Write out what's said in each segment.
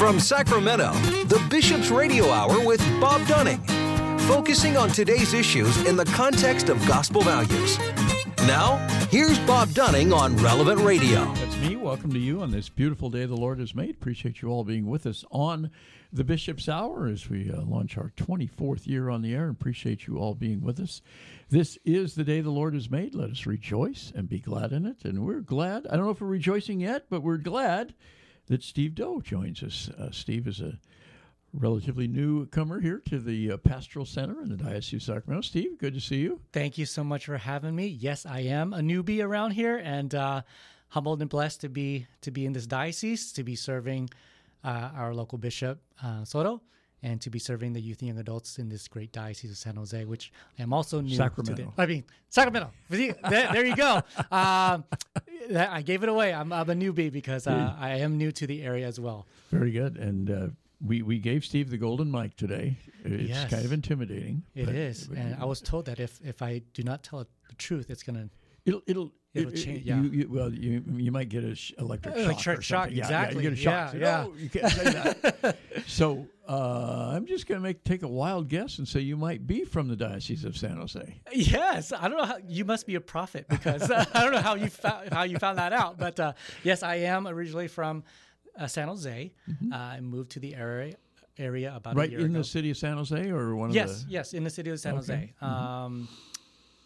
From Sacramento, the Bishop's Radio Hour with Bob Dunning, focusing on today's issues in the context of gospel values. Now, here's Bob Dunning on Relevant Radio. That's me. Welcome to you on this beautiful day the Lord has made. Appreciate you all being with us on the Bishop's Hour as we uh, launch our 24th year on the air. Appreciate you all being with us. This is the day the Lord has made. Let us rejoice and be glad in it. And we're glad. I don't know if we're rejoicing yet, but we're glad that Steve Do joins us. Uh, Steve is a relatively newcomer here to the uh, Pastoral Center in the Diocese of Sacramento. Steve, good to see you. Thank you so much for having me. Yes, I am a newbie around here, and uh, humbled and blessed to be to be in this diocese, to be serving uh, our local bishop uh, Soto, and to be serving the youth and young adults in this great diocese of San Jose, which I am also new Sacramento. to. The, I mean, Sacramento. there, there you go. Um, I gave it away. I'm, I'm a newbie because uh, I am new to the area as well. Very good. And uh, we, we gave Steve the golden mic today. It's Yes. kind of intimidating. It is, but and I was told that if if I do not tell the truth, it's gonna It'll it'll, It'll it- change, yeah. You, you, well, you you might get a sh- electric shock. Electric or shock. Yeah, exactly. Yeah, you get a shock. Yeah, No, you can't say that. so uh, I'm just going to make take a wild guess and say you might be from the diocese of San Jose. Yes, I don't know how you must be a prophet because uh, I don't know how you found how you found that out, but uh, yes, I am originally from uh, San Jose. Uh, I moved to the area area about Mm-hmm. Right a year in ago. the city of San Jose, or one yes, of the. yes, in the city of San Okay. Jose, um,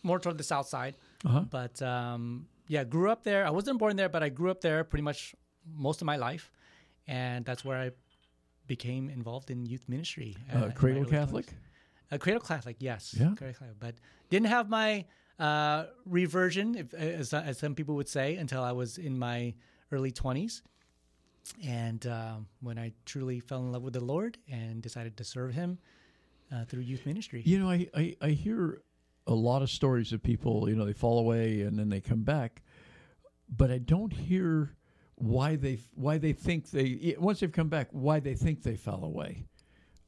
more toward the south side. Uh-huh. But um, yeah, grew up there. I wasn't born there, but I grew up there pretty much most of my life, and that's where I became involved in youth ministry. uh, Uh, Cradle Catholic. 20s. A cradle Catholic, yes. Yeah. Cradle Catholic, but didn't have my uh, reversion, if, as, as some people would say, until I was in my early 20s. And um, when I truly fell in love with the Lord and decided to serve Him uh, through youth ministry. You know, I, I I hear a lot of stories of people. You know, they fall away and then they come back, but I don't hear why they why they think they once they've come back why they think they fell away.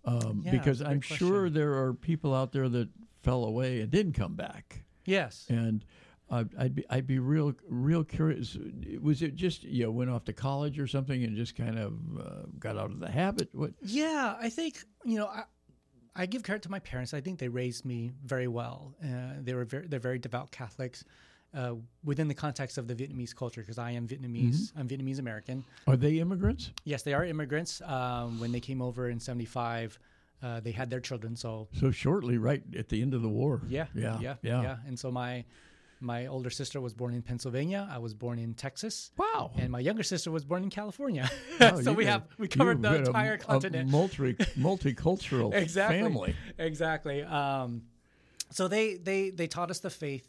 Um, Yeah, because I'm sure question. there are people out there that fell away and didn't come back, Yes. and uh, I'd be I'd be real real curious. Was it just you know went off to college or something and just kind of uh, got out of the habit? What? Yeah, I think you know I, I give credit to my parents. I think they raised me very well. Uh, they were very, they're very devout Catholics uh, within the context of the Vietnamese culture because I am Vietnamese. I'm Vietnamese American. Are they immigrants? Yes, they are immigrants. Um, when they came over in '75, uh, they had their children. So So shortly, right at the end of the war. yeah, yeah, yeah, yeah. And so my my older sister was born in Pennsylvania. I was born in Texas. Wow. And my younger sister was born in California. Oh, so we got- have we covered the a- entire a continent. multi multicultural exactly. family. Exactly. Um, so they they they taught us the faith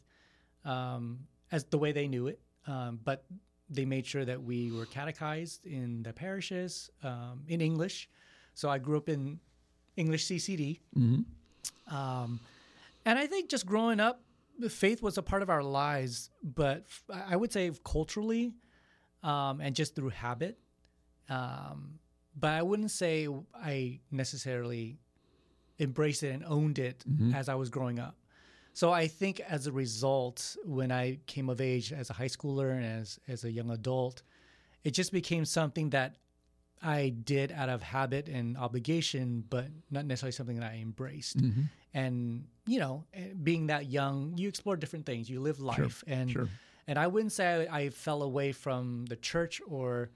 um, as the way they knew it, um, but they made sure that we were catechized in the parishes um, in English. So I grew up in English CCD, um, and I think just growing up, faith was a part of our lives. But f- I would say culturally, um, and just through habit. Um, but I wouldn't say I necessarily embraced it and owned it as I was growing up. So I think as a result, when I came of age as a high schooler and as as a young adult, it just became something that I did out of habit and obligation, but not necessarily something that I embraced. And you know, eh, being that young, you explore different things, you live life, and sure. and I wouldn't say I, I fell away from the church or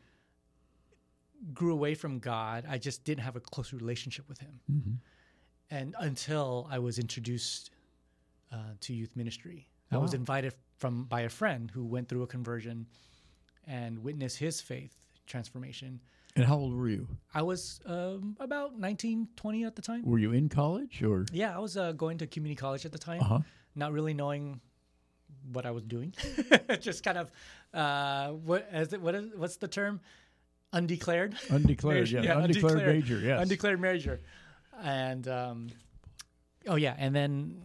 grew away from God. I just didn't have a close relationship with Him, and until I was introduced uh, to youth ministry, I was invited from by a friend who went through a conversion and witnessed his faith transformation. And how old were you? I was um, about 19, 20 at the time. Were you in college or? Yeah, I was uh, going to community college at the time, Uh huh. not really knowing what I was doing. Just kind of uh, what is it, what is what's the term? Undeclared. Undeclared, Major- yeah, undeclared major, yes. Undeclared major. And um, oh yeah, and then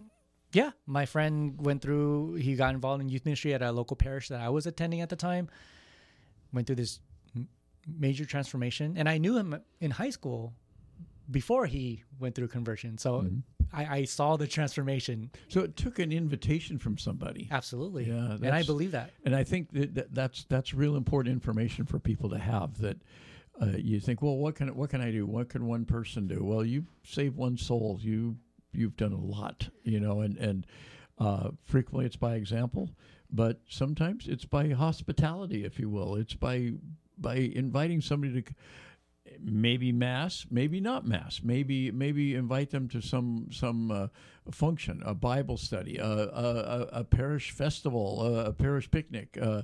yeah, my friend went through. He got involved in youth ministry at a local parish that I was attending at the time. Went through this major transformation, and I knew him in high school before he went through conversion. So Mm-hmm. I, I saw the transformation. So it took an invitation from somebody. Absolutely. Yeah, and I believe that. And I think that, that that's that's real important information for people to have. That uh, you think, well, what can what can I do? What can one person do? Well, you save one soul. You you've done a lot, you know, and and uh, frequently it's by example, but sometimes it's by hospitality, if you will. It's by by inviting somebody to maybe mass, maybe not mass, maybe maybe invite them to some some uh, function, a Bible study, a, a, a parish festival, a, a parish picnic, uh,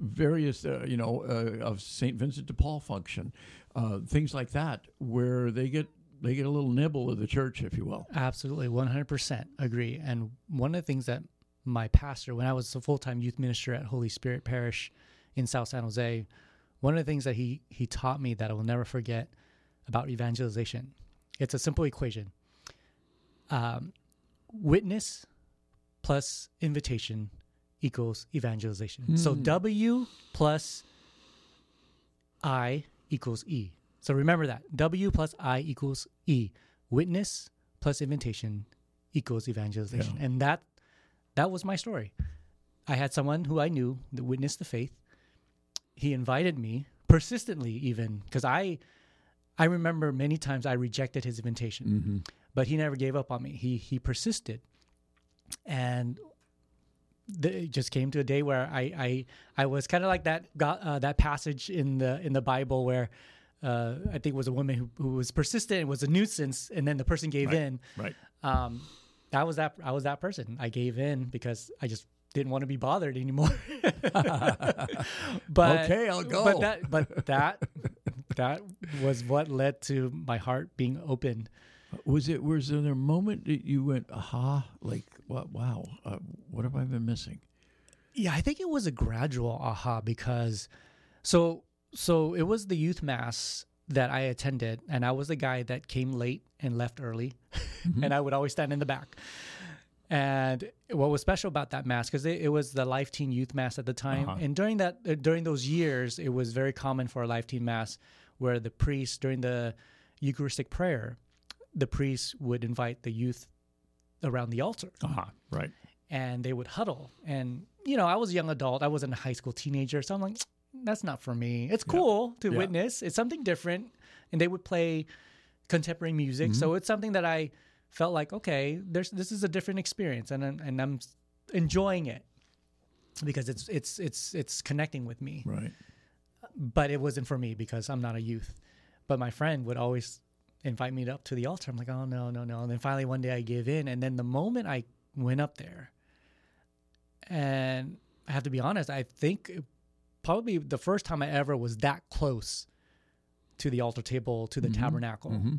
various uh, you know uh, of Saint Vincent de Paul function, uh, things like that, where they get they get a little nibble of the church, if you will. Absolutely, one hundred percent agree. And one of the things that my pastor, when I was a full time youth minister at Holy Spirit Parish in South San Jose one of the things that he he taught me that I will never forget about evangelization. It's a simple equation. Um, witness plus invitation equals evangelization. Mm. So W plus I equals E. So remember that. W plus I equals E. Witness plus invitation equals evangelization. Yeah. And that that was my story. I had someone who I knew that witnessed the faith he invited me persistently even because I I remember many times I rejected his invitation, mm-hmm. but he never gave up on me. He he persisted, and the, it just came to a day where I I, I was kind of like that got, uh, that passage in the in the Bible where. Uh, I think it was a woman who, who was persistent and was a nuisance, and then the person gave right. in. Right. Um, that was that. I was that person. I gave in because I just didn't want to be bothered anymore. but okay, I'll go. But that, but that, that was what led to my heart being opened. Was it? Was there a moment that you went, aha, like, what? Wow, uh, what have I been missing? Yeah, I think it was a gradual aha because, so so it was the youth mass that I attended, and I was the guy that came late and left early, mm-hmm. and I would always stand in the back. And what was special about that mass because it, it, was the Life Teen Youth Mass at the time, uh-huh. and during that uh, during those years, it was very common for a Life Teen Mass where the priest during the Eucharistic prayer, the priest would invite the youth around the altar. Uh-huh. Right. And they would huddle. And you know, I was a young adult. I wasn't a high school teenager, so I'm like, that's not for me. It's cool yeah. to yeah. witness. It's something different. And they would play contemporary music, mm-hmm. so it's something that I felt like okay, there's this is a different experience, and I'm, and I'm enjoying it because it's it's it's it's connecting with me. Right. But it wasn't for me because I'm not a youth. But my friend would always invite me up to the altar. I'm like, oh no, no, no. And then finally one day I give in, and then the moment I went up there, and I have to be honest, I think probably the first time I ever was that close to the altar table to the mm-hmm. tabernacle. Mm-hmm.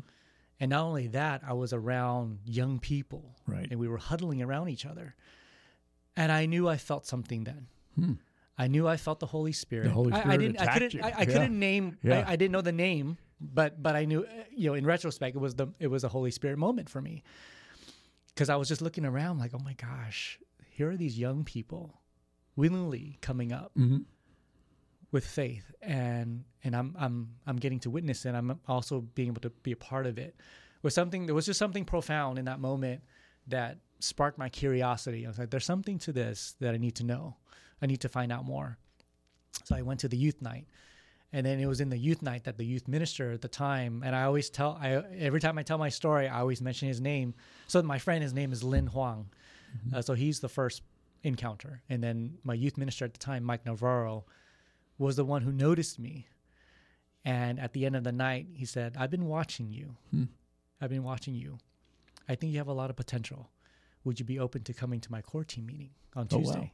And not only that, I was around young people. Right. And we were huddling around each other. And I knew I felt something then. Hmm. I knew I felt the Holy Spirit. The Holy Spirit I, I didn't. I couldn't. I, I yeah. couldn't name. Yeah. I, I, didn't know the name, but but I knew. You know, in retrospect, it was the it was a Holy Spirit moment for me. Because I was just looking around, like, oh my gosh, here are these young people, willingly coming up, mm-hmm with faith and and I'm I'm I'm getting to witness it. I'm also being able to be a part of it. Was something there was just something profound in that moment that sparked my curiosity. I was like, there's something to this that I need to know. I need to find out more. So I went to the youth night. And then it was in the youth night that the youth minister at the time, and I always tell, I every time I tell my story, I always mention his name. So my friend, his name is Lin Huang. Mm-hmm. Uh, so he's the first encounter. And then my youth minister at the time, Mike Navarro, was the one who noticed me. And at the end of the night, he said, I've been watching you. Hmm. I've been watching you. I think you have a lot of potential. Would you be open to coming to my core team meeting on Tuesday? Oh, wow.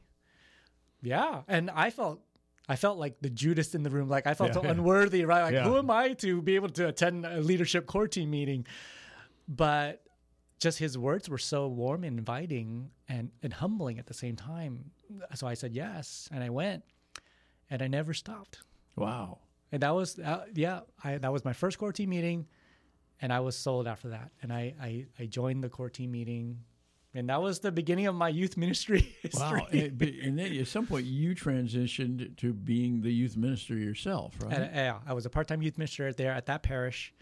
Yeah. And I felt I felt like the Judas in the room. Like I felt yeah, so unworthy, right? Like yeah. who am I to be able to attend a leadership core team meeting? But just his words were so warm and inviting and, and humbling at the same time. So I said yes, and I went and I never stopped. Wow. And that was, uh, yeah, I, that was my first core team meeting, and I was sold after that. And I, I, I joined the core team meeting, and that was the beginning of my youth ministry. Wow. and, and, then at some point, you transitioned to being the youth minister yourself, right? And, yeah, I was a part time youth minister there at that parish.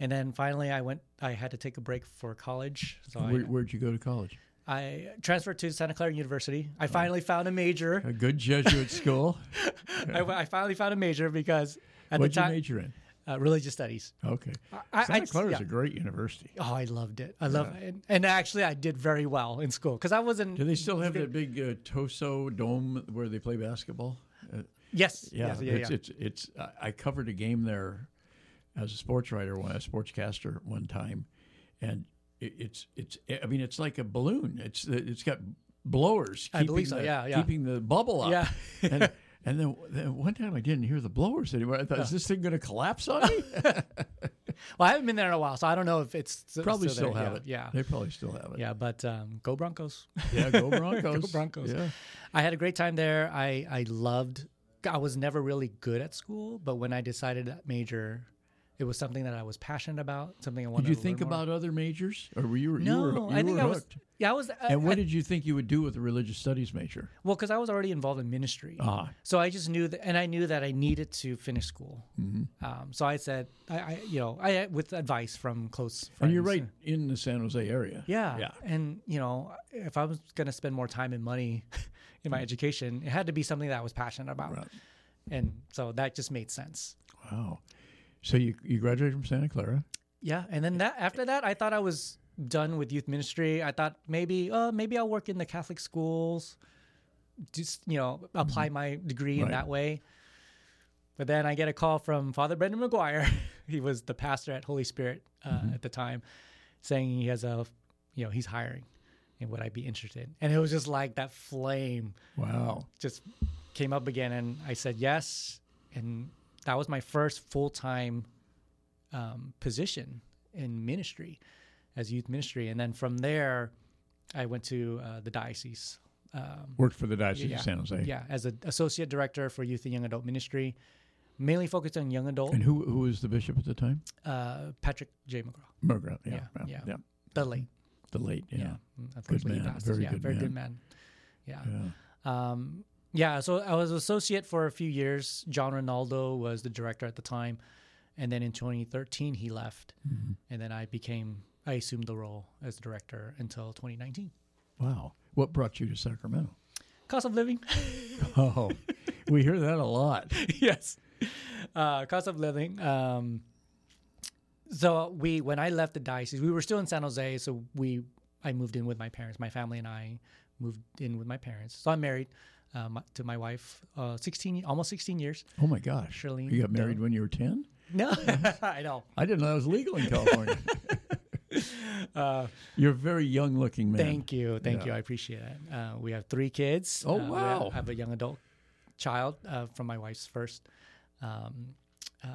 And then finally, I went, I had to take a break for college. So Where, I, where'd you go to college? I transferred to Santa Clara University. I finally found a major. A good Jesuit school. I, I, finally found a major because at What'd the time, you major in? uh, religious studies. Okay. I- Santa Clara is yeah. a great university. Oh, I loved it. I love it. And, actually, I did very well in school because I wasn't. Do they still have that big uh, Toso dome where they play basketball? Uh, Yes. yeah, yes, yeah, it's, yeah. it's it's. I- I covered a game there as a sports writer, one a sportscaster one time, and it's it's. I mean, it's like a balloon. It's it's got blowers. I believe keeping so, the- yeah, yeah. keeping the bubble up. Yeah. and, and then, then one time I didn't hear the blowers anymore. I thought, is this thing going to collapse on me? Well, I haven't been there in a while, so I don't know if it's probably still, still have yeah, it. Yeah. they probably still have it. Yeah, but um, go Broncos. yeah. Go Broncos. Go Broncos. Yeah. I had a great time there. I, I loved, I was never really good at school, but when I decided that major, it was something that I was passionate about, something I wanted to do. Did you to think learn more. about other majors, or were you? No, you were, you I think were I was, yeah, I was, uh, And what I- did you think you would do with a religious studies major? well, because I was already involved in ministry. Ah, So I just knew that, and I knew that I needed to finish school. Mm-hmm. Um, so I said, I, I, you know, I with advice from close friends. and you're right in the San Jose area. Yeah. yeah. And you know, if I was going to spend more time and money in my education, it had to be something that I was passionate about. Right. And so that just made sense. Wow. So you you graduated from Santa Clara. Yeah. And then that after that, I thought I was done with youth ministry. I thought maybe, uh, maybe I'll work in the Catholic schools, just you know, apply my degree in Mm-hmm. That way. But then I get a call from Father Brendan McGuire. he was the pastor at Holy Spirit uh, Mm-hmm. at the time, saying he has a, you know, he's hiring, and would I be interested? And it was just like that flame Wow. just came up again, and I said yes, and that was my first full time um, position in ministry, as youth ministry, and then from there, I went to uh, the diocese. Um, Worked for the Diocese yeah, of San Jose. yeah, as an associate director for youth and young adult ministry, mainly focused on young adult. And who who was the bishop at the time? Uh, Patrick J. McGrath, McGrath, Yeah, Yeah, yeah, yeah. the late, The late. Yeah. yeah, mm, he man, very yeah, good very man. good man. Yeah. Yeah. Um, yeah, so I was associate for a few years. John Ronaldo was the director at the time, and then in 2013 he left, Mm-hmm. and then I became I assumed the role as director until 2019. Wow. What brought you to Sacramento? Cost of living, Oh, we hear that a lot. yes, uh, cost of living. Um, so we when I left the diocese, we were still in San Jose, so we I moved in with my parents. My family and I moved in with my parents. So I'm married um, to my wife, uh, 16 almost 16 years. Oh my gosh. Shirlene You got married when you were ten? No, I know. I didn't know that was legal in California. Uh, You're a very young looking man. Thank you, thank Yeah. you. I appreciate it. Uh, we have three kids. Oh, Uh, wow. have, have a young adult child uh, from my wife's first, um, uh,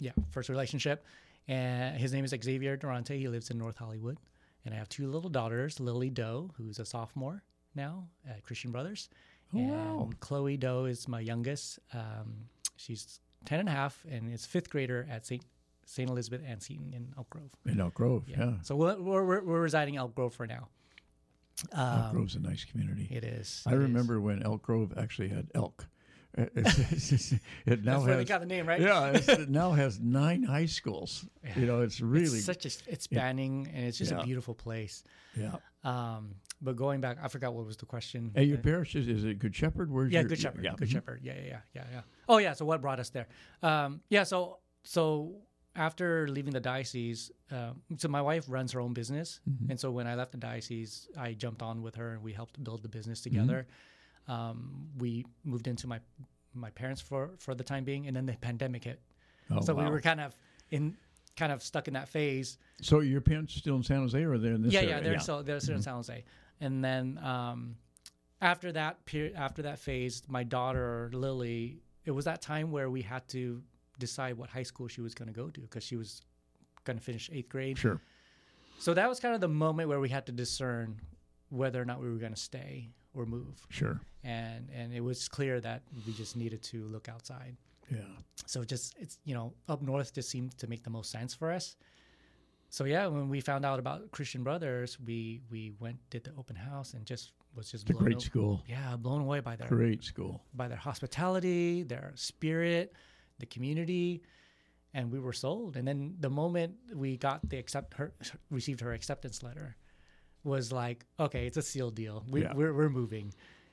yeah, first relationship, and his name is Xavier Durante. He lives in North Hollywood, and I have two little daughters, Lily Do, who's a sophomore now at Christian Brothers, Oh, and wow. Chloe Do is my youngest. Um, she's 10 and a half and is fifth grader at St. St. Elizabeth Ann Seton in Elk Grove. In Elk Grove, yeah. So we're, we're, we're, residing Elk Grove for now. Elk Um, Grove's a nice community. it is. I it is. remember when Elk Grove actually had elk. It, it's- it's- it now That's where they has, got the name, right? yeah, it now has nine high schools. You know, it's really, It's such a it's spanning and it's just Yeah. a beautiful place. yeah. Um, but going back, I forgot what was the question. Hey, your parish is, is it Good Shepherd? Where's yeah, your, Good Shepherd. Yeah, Good mhm. Shepherd. Yeah, yeah, yeah, yeah, yeah. Oh yeah. So what brought us there? Um, yeah. So so after leaving the diocese, um, so my wife runs her own business, Mm-hmm. and so when I left the diocese, I jumped on with her and we helped build the business Mm-hmm. Um, we moved into my my parents for for the time being, and then the pandemic hit. Oh, so we were kind of in kind of stuck in that phase. So your parents still in San Jose or they're in this yeah, area? yeah, they're still they're still in San Jose. And then um, after that period, after that phase, my daughter Lily, it was that time where we had to decide what high school she was going to go to because she was going to finish eighth grade. Sure. So that was kind of the moment where we had to discern whether or not we were going to stay or move. Sure. And and it was clear that we just needed to look outside. Yeah. So just it's you know up north just seemed to make the most sense for us. So yeah, when we found out about Christian Brothers, we we went did the open house and just was just It's a blown great a- school. Yeah, blown away by their Great school. by their hospitality, their spirit, the community, and we were sold. And then the moment we got the accept her received her acceptance letter, was like, okay, it's a sealed deal. We, Yeah. we're we're moving,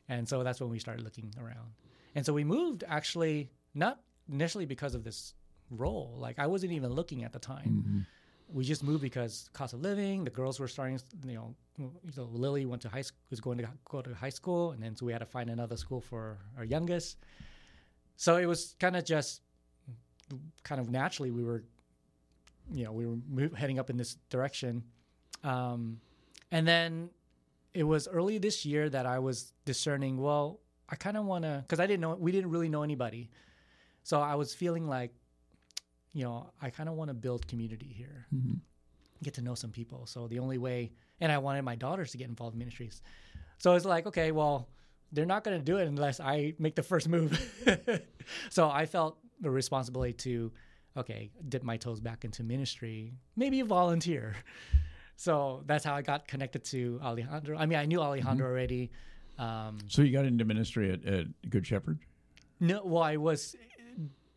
and so that's when we started looking around. And so we moved actually not initially because of this role. Like I wasn't even looking at the time. We just moved because cost of living. The girls were starting, you know. So Lily went to high school, was going to go to high school, and then so we had to find another school for our youngest. So it was kind of just, kind of naturally, we were, you know, we were move, heading up in this direction, um, and then it was early this year that I was discerning. Well, I kind of want to, because I didn't know, we didn't really know anybody, so I was feeling like, you know, I kind of want to build community here, mm-hmm. get to know some people. So the only way, and I wanted my daughters to get involved in ministries. So it's like, okay, well, they're not going to do it unless I make the first move. so I felt the responsibility to, okay, dip my toes back into ministry, maybe volunteer. So that's how I got connected to Alejandro. I mean, I knew Alejandro already. Um, So you got into ministry at, at Good Shepherd? no, well, I was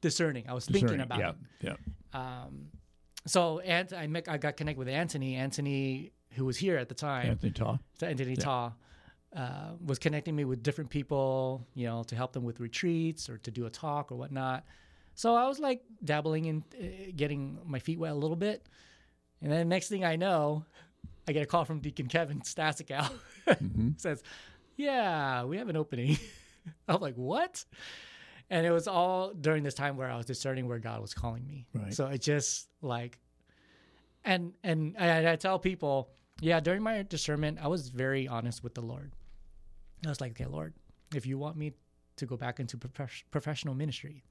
discerning. I was thinking about yeah, it. Yeah. Um, so Ant- I, met, I got connected with Anthony. Anthony, who was here at the time, Anthony Taw. so Anthony Taw, uh, was connecting me with different people, you know, to help them with retreats or to do a talk or whatnot. So I was like dabbling in uh, getting my feet wet a little bit. And then next thing I know, I get a call from Deacon Kevin Stasicow. Mm-hmm. Says, Yeah, we have an opening. I'm like, What? And it was all during this time where I was discerning where God was calling me. Right. So it just like, and and I, I tell people, yeah, during my discernment, I was very honest with the Lord. I was like, okay, Lord, if you want me to go back into prof- professional ministry,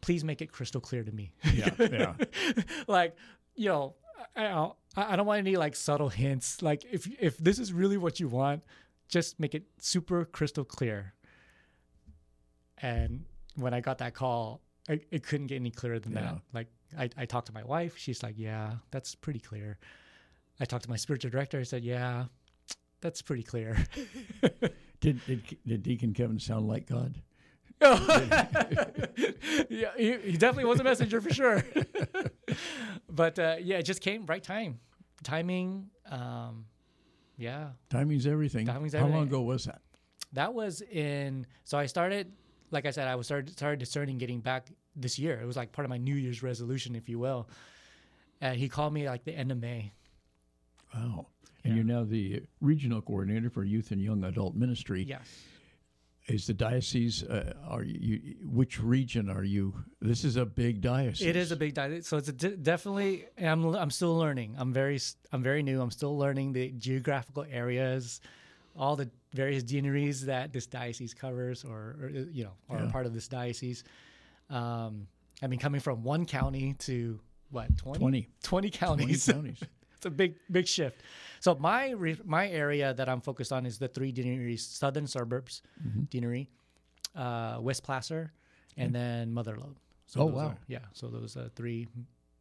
please make it crystal clear to me. Yeah, yeah. like, you know, I, I I don't want any like subtle hints. Like, if if this is really what you want, just make it super crystal clear. And when I got that call, I, it couldn't get any clearer than Yeah. that. Like, I, I talked to my wife. She's like, yeah, that's pretty clear. I talked to my spiritual director. I said, yeah, that's pretty clear. Did, did did Deacon Kevin sound like God? yeah, he, he definitely was a messenger for sure. but uh, yeah, it just came right time, timing. Um, yeah, Timing's everything. Timing's everything. How long ago was that? that was in. So I started, like I said, I was started started discerning getting back this year. It was like part of my New Year's resolution, if you will. And he called me like the end of May. Wow. And you're now the regional coordinator for youth and young adult ministry. Yes. Is the diocese? Uh, are you? Which region are you? This is a big diocese. It is a big diocese So it's a definitely. I'm I'm still learning. I'm very I'm very new. I'm still learning the geographical areas, all the various deaneries that this diocese covers, or, or you know, are a Yeah. part of this diocese. Um, I mean, coming from one county to what 20, 20. 20 counties. counties. it's a big big shift. So my re- my area that I'm focused on is the three deaneries: Southern Suburbs Mm-hmm. Deanery, uh, West Placer, and then Motherlode. So Oh, wow. are- yeah, so those are three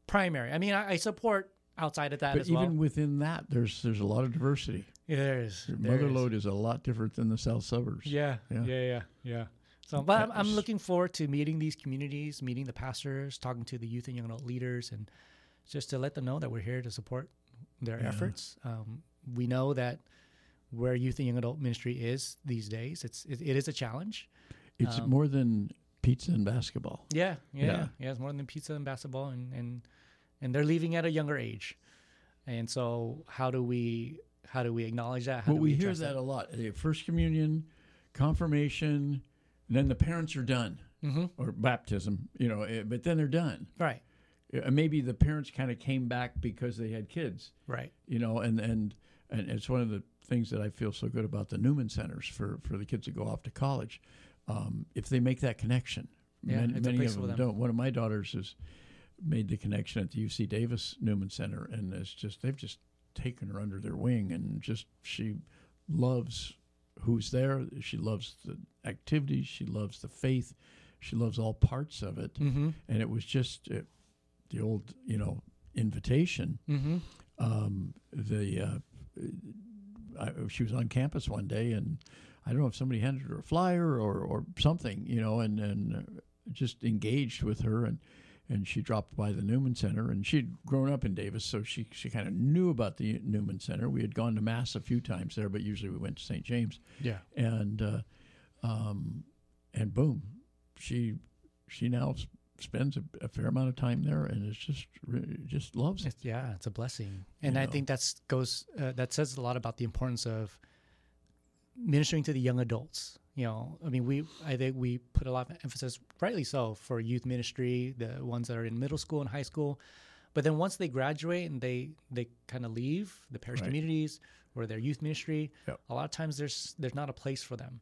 primary. I mean, I, I support outside of that But even well. within that, there's there's a lot of diversity. Yeah, there is. there Mother is. Lode is a lot different than the South Suburbs. Yeah, Yeah. yeah, yeah, yeah. So, but I'm, I'm looking forward to meeting these communities, meeting the pastors, talking to the youth and young adult leaders, and just to let them know that we're here to support their Yeah. efforts. Um, we know that where youth and young adult ministry is these days, it's it, it is a challenge. It's Um, more than pizza and basketball. Yeah, yeah, Yeah. yeah. It's more than pizza and basketball, and and and they're leaving at a younger age. And so, how do we how do we acknowledge that? How Well, do we hear address that a lot. First communion, confirmation, and then the parents are done, Mhm. or baptism. You know, eh, but then they're done. Right, Maybe the parents kind of came back because they had kids. right. You know, and and and it's one of the things that I feel so good about the Newman centers for for the kids that go off to college. Um, if they make that connection, Yeah, many, many of them, them. don't. One of my daughters has made the connection at the UC Davis Newman Center, and it's just they've just taken her under their wing, and just she loves who's there. She loves the activities. She loves the faith. She loves all parts of it, Mm-hmm. and it was just uh, the old, you know, invitation. Mm-hmm. Um, the uh, I, she was on campus one day, and I don't know if somebody handed her a flyer or, or something, you know, and and uh, just engaged with her, and and she dropped by the Newman Center, and she'd grown up in Davis, so she she kind of knew about the Newman Center. We had gone to mass a few times there, but usually we went to St. James, Yeah. and uh, um, and boom, she she now spends a, a fair amount of time there, and it's just just loves it. It's, yeah, it's a blessing, and You I know. think that's goes uh, that says a lot about the importance of ministering to the young adults. You know, I mean, we I think we put a lot of emphasis, rightly so, for youth ministry, the ones that are in middle school and high school. But then once they graduate and they they kind of leave the parish Right. communities or their youth ministry, Yep. a lot of times there's there's not a place for them.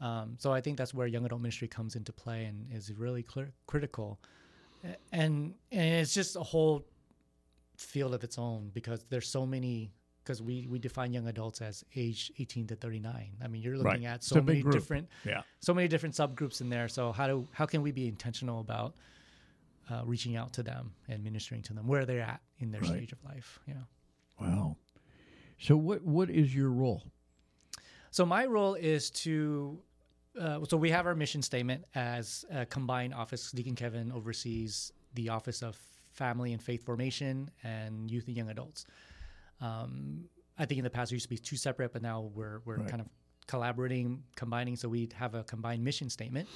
Um, so I think that's where young adult ministry comes into play and is really clear, critical. And and it's just a whole field of its own because there's so many because we we define young adults as age 18 to 39 i mean you're looking Right. at so many group. different Yeah. so many different subgroups in there so how do how can we be intentional about uh, reaching out to them and ministering to them where they're at in their Right. stage of life yeah Wow. So what what is your role? So my role is to. Uh, so we have our mission statement as a combined office. Deacon Kevin oversees the Office of Family and Faith Formation and Youth and Young Adults. Um, I think in the past it used to be two separate, but now we're we're Right. kind of collaborating, combining. So we have a combined mission statement,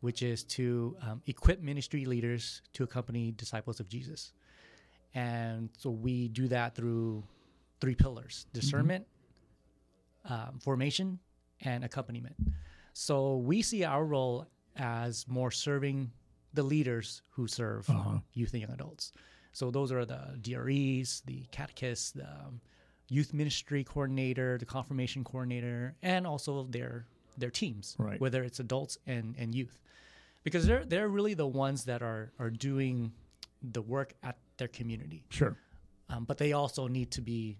which is to um, equip ministry leaders to accompany disciples of Jesus. And so we do that through three pillars: discernment, um, formation, and accompaniment. So we see our role as more serving the leaders who serve Uh-huh. youth and young adults. So those are the DREs, the catechists, the um, youth ministry coordinator, the confirmation coordinator, and also their their teams, Right. whether it's adults and, and youth, because they're they're really the ones that are are doing the work at their community. Sure. Um, but they also need to be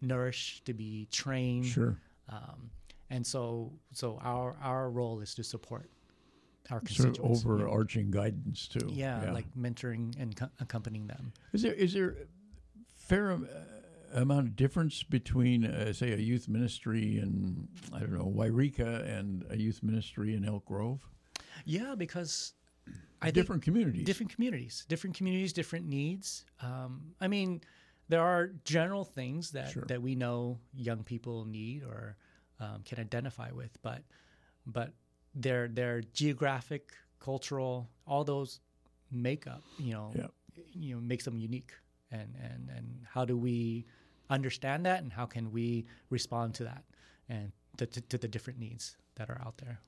nourished, to be trained, Sure. um, and so so our our role is to support our Sort of constituents. Yeah. overarching guidance too. Yeah, like mentoring and co- accompanying them. Is there is there a fair uh, amount of difference between, uh, say, a youth ministry in I don't know Yreka and a youth ministry in Elk Grove? Yeah, because I different communities. different communities, different communities, different needs. Um, I mean, there are general things that Sure. that we know young people need or um, can identify with, but but their their geographic, cultural, all those makeup, you know, Yeah. you know, makes them unique. And and and how do we understand that, and how can we respond to that, and to, to, to the different needs that are out there.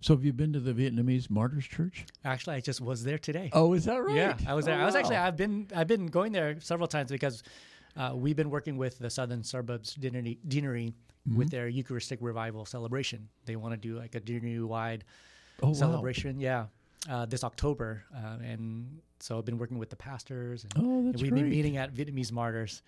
so have you been to the Vietnamese Martyrs Church? Actually, I just was there today. Oh, is that right? Yeah, I was there. Oh, I was actually. I've been I've been going there several times because uh, we've been working with the Southern Suburbs Deanery, Deanery Mm-hmm. with their Eucharistic revival celebration. They want to do like a deanery wide oh, wow. celebration. Yeah, uh, this October, uh, and so I've been working with the pastors. And, Oh, and that's we've great. been meeting at Vietnamese Martyrs.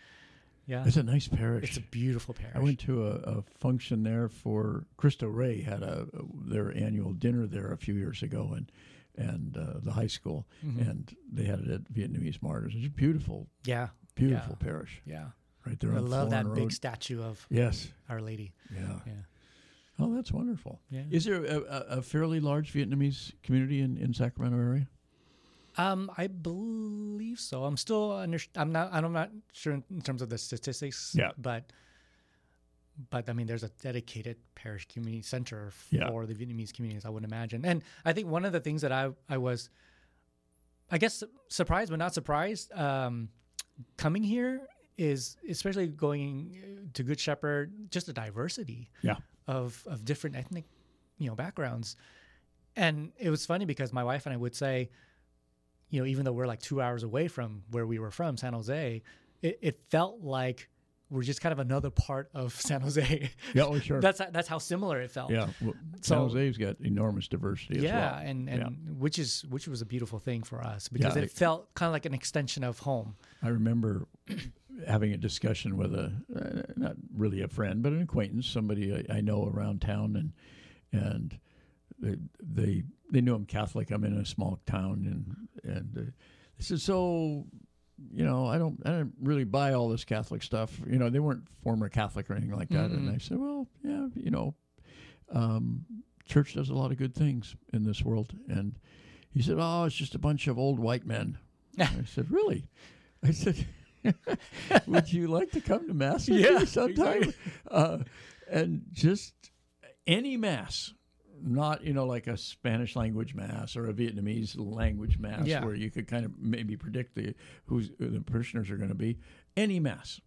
Yeah, It's a nice parish. it's a beautiful parish. I went to a, a function there for Cristo Rey had a their annual dinner there a few years ago, and and uh, the high school, Mm-hmm. and they had it at Vietnamese Martyrs. It's a beautiful, yeah, beautiful Yeah. parish yeah. Right there I on love that Florin big statue of Yes, Our Lady. yeah. Yeah. Oh, that's wonderful. Yeah. Is there a, a, a fairly large Vietnamese community in, in Sacramento area? Um, I believe so. I'm still under. I'm not. I'm not sure in, in terms of the statistics. Yeah. But, but I mean, there's a dedicated parish community center f- Yeah. for the Vietnamese communities. I would imagine, and I think one of the things that I I was, I guess, surprised but not surprised, um, coming here is especially going uh, to Good Shepherd, just the diversity Yeah. of of different ethnic, you know, backgrounds. And it was funny because my wife and I would say, you know, even though we're like two hours away from where we were from, San Jose, it, it felt like we're just kind of another part of San Jose. Yeah, oh, sure. that's that's how similar it felt. yeah. Well, So- San Jose's got enormous diversity as Yeah, well. and and Yeah. which is which was a beautiful thing for us because Yeah, it it- felt kind of like an extension of home. I remember having a discussion with a uh, not really a friend, but an acquaintance, somebody I, I know around town, and and they they they knew I'm Catholic. I'm in a small town, and and uh, they said, so you know, I don't I don't really buy all this Catholic stuff. You know, they weren't former Catholic or anything like that. And I said, well, yeah, you know, um, church does a lot of good things in this world, and he said, oh, it's just a bunch of old white men. I said, really? I said, would you like to come to mass with Yeah, me sometime? exactly. Uh, and just any mass not you know like a Spanish language mass or a Vietnamese language mass Yeah. where you could kind of maybe predict the who's who the parishioners are going to be. Any mass,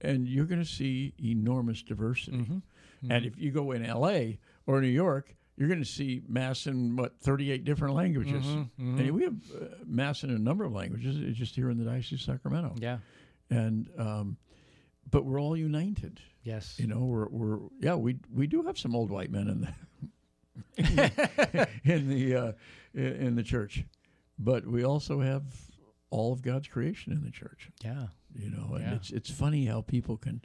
and you're going to see enormous diversity. Mm-hmm. And if you go in L.A. or New York, you're going to see mass in what 38 different languages. Mm-hmm. And we have uh, mass in a number of languages. It's just here in the Diocese of Sacramento. Yeah. And um, but we're all united. Yes. You know, we're, we're yeah, we we do have some old white men in the in the uh, in the church, but we also have all of God's creation in the church. Yeah. You know, and Yeah. it's it's funny how people can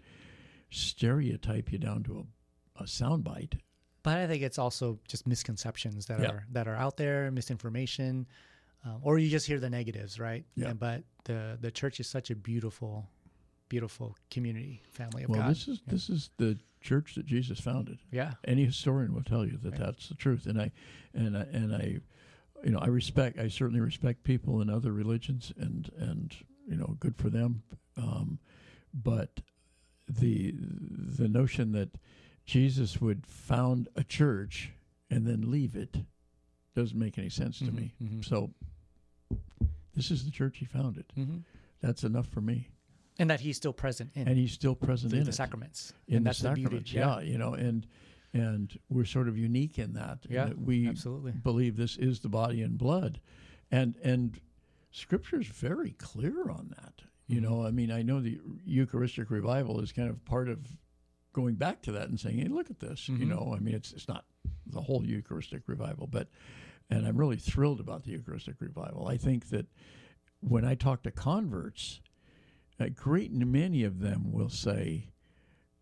stereotype you down to a, a soundbite. But I think it's also just misconceptions that Yeah. are that are out there, misinformation, um, or you just hear the negatives, right? Yeah. And, but the the church is such a beautiful, beautiful community, family of Well, God. this is this is the church that Jesus founded. yeah. any historian will tell you that that's the truth and i and i and i you know i respect i certainly respect people in other religions and and you know good for them um, but the the notion that jesus would found a church and then leave it doesn't make any sense to Mhm, me mhm. so this is the church he founded hmm that's enough for me And that he's still present in and he's still present in the it sacraments. in and the that's the beauty. sacraments. yeah. you know, and and we're sort of unique in that. in Yeah, that we absolutely. believe this is the body and blood, and and Scripture is very clear on that. Mm-hmm. You know, I mean, I know the Eucharistic revival is kind of part of going back to that and saying, "Hey, look at this." You Mhm. know, I mean, it's it's not the whole Eucharistic revival, but and I'm really thrilled about the Eucharistic revival. I think that when I talk to converts, a great many of them will say,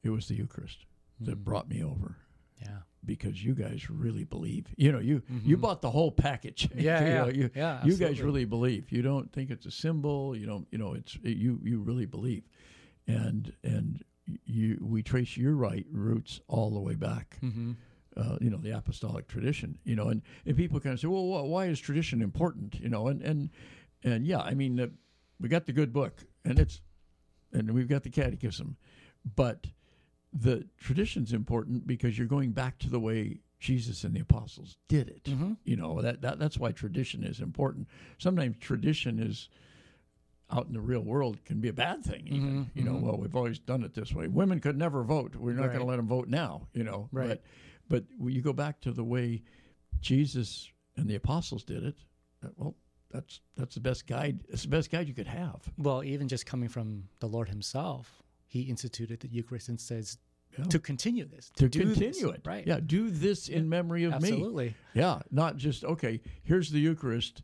"It was the Eucharist that brought me over." Yeah. because you guys really believe. You know, you you bought the whole package. Mm-hmm. Yeah, you yeah, know, you, yeah, You guys really believe. You don't think it's a symbol. You don't. You know, it's you. You really believe, and and you. We trace your right roots all the way back. Mm-hmm. Uh, you know, the apostolic tradition. You know, and and people kind of say, well, wh- why is tradition important? You know, and and and yeah, I mean, uh, we got the good book, and it's and we've got the catechism, but the tradition's important because you're going back to the way Jesus and the apostles did it. Mm-hmm. You know that, that that's why tradition is important. Sometimes tradition is out in the real world can be a bad thing. Even Mhm, you know, mhm. well, we've always done it this way. Women could never vote. We're not going to let them vote now. You know, Right. But but you go back to the way Jesus and the apostles did it. uh, Well, that's that's the best guide. It's the best guide you could have. Well, even just coming from the Lord Himself, He instituted the Eucharist and says Yeah. to continue this, to this, continue it. right? Yeah, do this in memory of me. absolutely. Yeah, not just okay. Here's the Eucharist.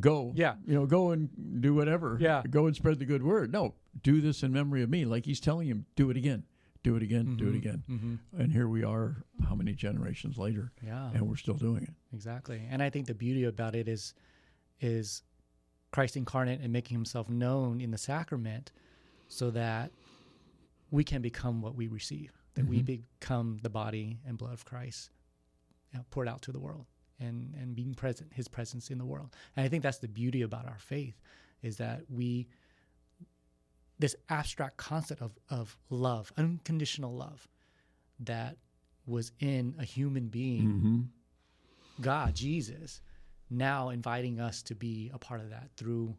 Go. Yeah. You know, go and do whatever. Yeah. Go and spread the good word. No, do this in memory of me. Like he's telling him, do it again, do it again, do it again. Mm-hmm. And here we are, how many generations later, Yeah, and we're still doing it. exactly. And I think the beauty about it is, is Christ incarnate and making Himself known in the sacrament, so that we can become what we receive. That we Mhm. become the body and blood of Christ, you know, poured out to the world, and and being present, His presence in the world. And I think that's the beauty about our faith, is that we this abstract concept of, of love, unconditional love, that was in a human being, Mm-hmm. God, Jesus, now inviting us to be a part of that through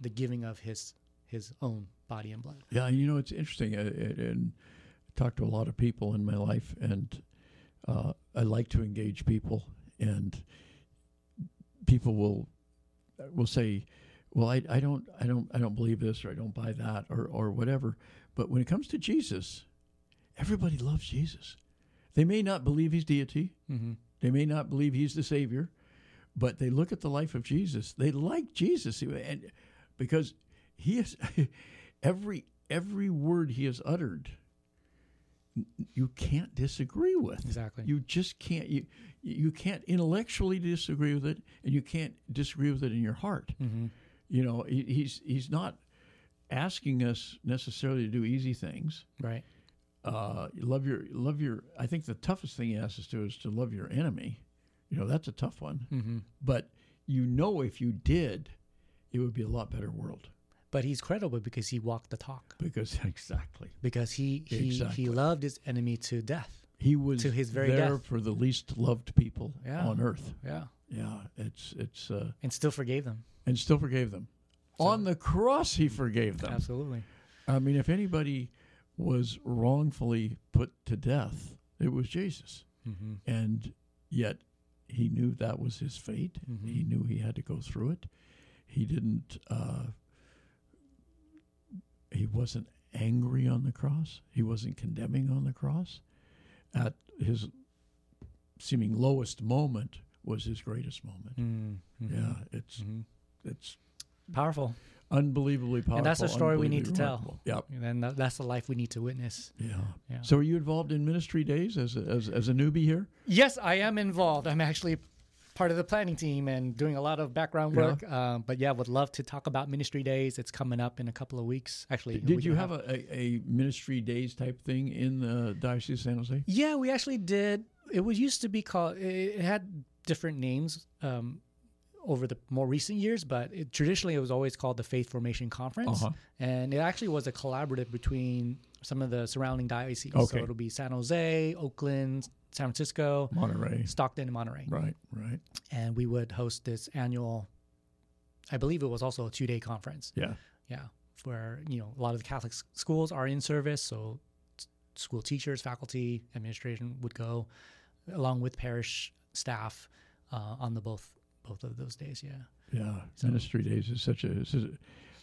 the giving of his his own body and blood. Yeah, you know it's interesting. And I talk to a lot of people in my life, and uh, I like to engage people, and people will will say, "Well, I, I don't, I don't, I don't believe this, or I don't buy that, or or whatever." But when it comes to Jesus, everybody loves Jesus. They may not believe he's deity. Mm-hmm. They may not believe he's the savior, but they look at the life of Jesus. They like Jesus, and because he is every every word he has uttered, you can't disagree with. Exactly. You just can't. You you can't intellectually disagree with it, and you can't disagree with it in your heart. Mm-hmm. You know, he, he's he's not asking us necessarily to do easy things Right. uh, love your love your. I think the toughest thing he asks us to do is to love your enemy. You know that's a tough one. Mm-hmm. But you know, if you did, it would be a lot better world But he's credible because he walked the talk. because exactly. Because he he, Exactly. he loved his enemy to death. he was to his very there death. for the least loved people Yeah. on earth. Yeah, Yeah, it's it's uh, and still forgave them. and still forgave them. So- on the cross, he forgave them. Absolutely. I mean, if anybody was wrongfully put to death, it was Jesus, Mm-hmm. and yet he knew that was his fate. Mhm. He knew he had to go through it. He didn't. Uh, he wasn't angry on the cross. He wasn't condemning on the cross. At his seeming lowest moment was his greatest moment. Mm-hmm. Yeah, it's hmm it's Powerful. unbelievably powerful. And that's a story we need to tell. Yep. And then that's the life we need to witness. Yeah. Yeah. So, are you involved in ministry days as a, as, as a newbie here? Yes, I am involved. I'm actually part of the planning team and doing a lot of background Yeah. work. Um, but yeah, would love to talk about ministry days. It's coming up in a couple of weeks. Actually, Did you have a, a, ministry days type thing in the Diocese of San Jose? Yeah, we actually did. It was used to be called. It it had different names um, over the more recent years, but it, traditionally it was always called the Faith Formation Conference, Uh-huh. and it actually was a collaborative between some of the surrounding dioceses. Okay. So it'll be San Jose, Oakland, San Francisco, Monterey. Stockton, and Monterey, Right, right. and we would host this annual. I believe it was also a two-day conference. Yeah. Yeah, where you know a lot of the Catholic schools are in service, so school teachers, faculty, administration would go along with parish staff uh, on the both both of those days. Yeah, Yeah. So- Ministry days is such a, is,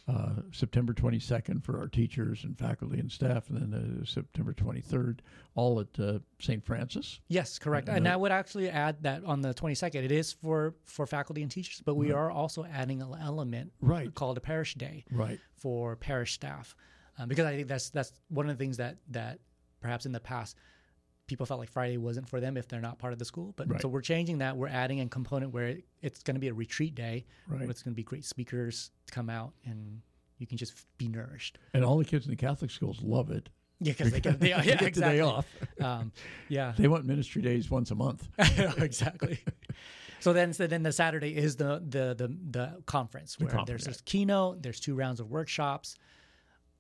uh, September 22nd for our teachers and faculty and staff, and then uh, September 23rd, all at uh, St. Francis. yes, correct. And the- I would actually add that on the twenty second, it is for for faculty and teachers, but we Right. are also adding an element Right. called a parish day. Right. for parish staff um, because I think that's that's one of the things that that perhaps in the past people felt like Friday wasn't for them if they're not part of the school. But Right. so we're changing that. We're adding a component where it, it's going to be a retreat day. Right. Where it's going to be great speakers to come out and you can just be nourished. And all the kids in the Catholic schools love it. Yeah, because they get they, They yeah, get the day off. Um, yeah, They want ministry days once a month. exactly. So then, so then the Saturday is the the the, the conference where conference, there's this keynote. There's two rounds of workshops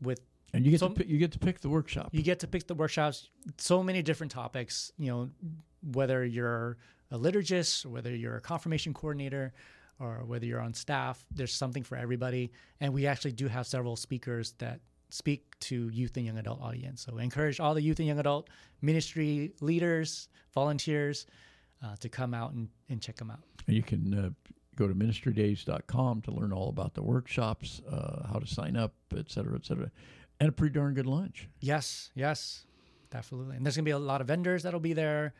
with And you get So- to pick, you get to pick the workshop. you get to pick the workshops so many different topics you know whether you're a liturgist whether you're a confirmation coordinator or whether you're on staff there's something for everybody and we actually do have several speakers that speak to youth and young adult audience so I encourage all the youth and young adult ministry leaders volunteers uh, to come out and, and check them out And you can uh, go to ministrydays.com to learn all about the workshops, uh, how to sign up, et cetera, et cetera. And a pretty darn good lunch. yes yes definitely and there's going to be a lot of vendors that'll be there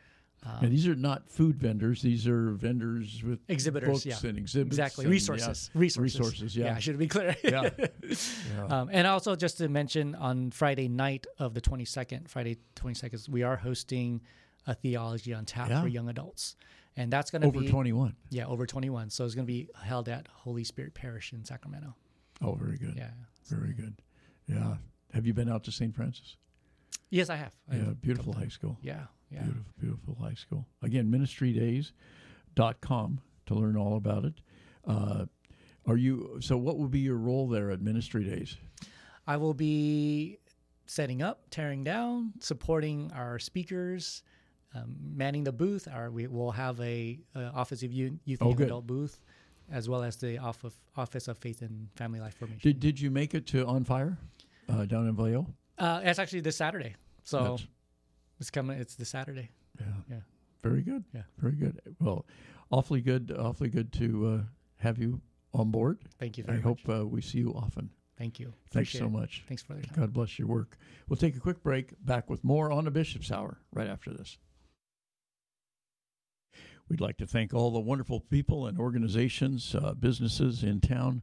and these are not food vendors; these are vendors with Exhibitors, yeah. and exhibits, exactly and, yeah, resources resources resources. Yeah, yeah should be clear yeah. Yeah. Um, and also, just to mention, on Friday night of the 22nd, Friday 22nd, we are hosting a theology on tap for young adults. And that's going to be Over twenty-one. yeah, over 21. So it's going to be held at Holy Spirit Parish in Sacramento. Oh, very good. Yeah. Very good. Yeah. Have you been out to St. Francis? Yes, I have. I Yeah, have. beautiful high school. Yeah. Yeah. Beautiful, beautiful high school. Again, ministrydays.com to learn all about it. Uh, are you so? What will be your role there at Ministry Days? I will be setting up, tearing down, supporting our speakers, um, manning the booth. Our, we will have a, uh Office of Youth, Youth Oh, and good. Adult booth, as well as the off of, Office of Faith and Family Life Formation. Did Did you make it to On Fire uh, down in Vallejo? Uh, it's actually this Saturday. So That's- it's coming. It's this Saturday. Yeah. Yeah. Very good. Yeah. Very good. Well, awfully good. Awfully good to uh, have you on board. Thank you I very hope much. uh, we see you often. Thank you. Thanks Appreciate so it. much. Thanks for the time. God bless your work. We'll take a quick break. Back with more on the Bishop's Hour right after this. We'd like to thank all the wonderful people and organizations, uh, businesses in town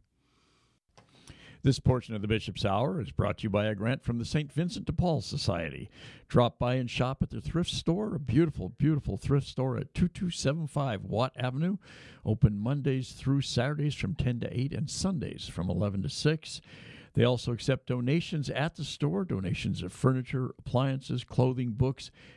This portion of the Bishop's Hour is brought to you by a grant from the St. Vincent de Paul Society. Drop by and shop at their thrift store, a beautiful, beautiful thrift store at 2275 Watt Avenue. Open Mondays through Saturdays from 10 to 8 and Sundays from 11 to 6. They also accept donations at the store donations of furniture, appliances, clothing, books,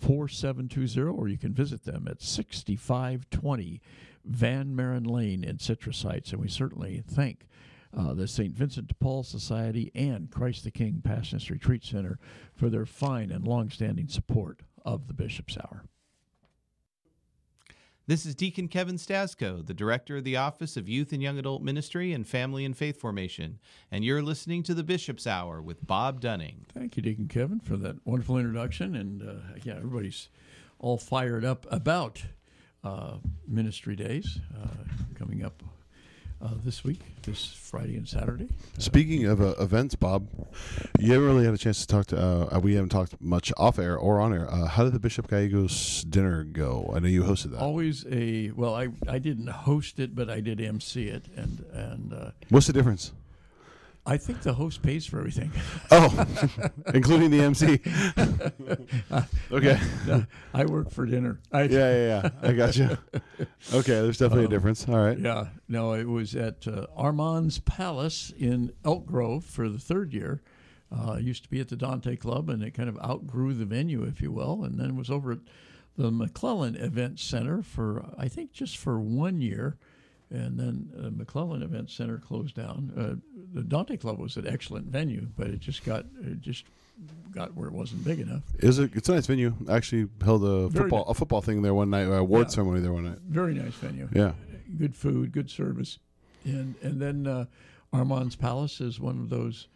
4720, or you can visit them at 6520 Van Maren Lane in Citrus Heights. And we certainly thank uh, the St. Vincent de Paul Society and Christ the King Passionist Retreat Center for their fine and long-standing support of the Bishop's Hour. This is Deacon Kevin Stasko, the Director of the Office of Youth and Young Adult Ministry and Family and Faith Formation, and you're listening to the Bishop's Hour with Bob Dunning. Thank you, Deacon Kevin, for that wonderful introduction. And uh, yeah, everybody's all fired up about uh, Ministry Days uh, coming up uh, this week, this Friday and Saturday. Speaking of uh, events, Bob, you haven't really had a chance to talk to. Uh, we haven't talked much off air or on air. Uh, how did the Bishop Gallegos dinner go? I know you hosted that. Always a well. I I didn't host it, but I did MC it, and and. Uh, What's the difference? I think the host pays for everything. Oh, including the MC. okay. No, I work for dinner. I, yeah, yeah, yeah. I got you. Okay, there's definitely um, a difference. All right. Yeah. No, it was at uh, Armand's Palace in Elk Grove for the third year. Uh, it used to be at the Dante Club, and it kind of outgrew the venue, if you will, and then was over at the McClellan Event Center for I think just for one year and then uh, McClellan Event Center closed down. Uh, the Dante Club was an excellent venue, but it just got it just got where it wasn't big enough. Is it? It's a nice venue. I actually held a Very football nice. a football thing there one night, a award yeah. ceremony there one night. Very nice venue. Yeah, good food, good service, and and then uh, Armand's Palace is one of those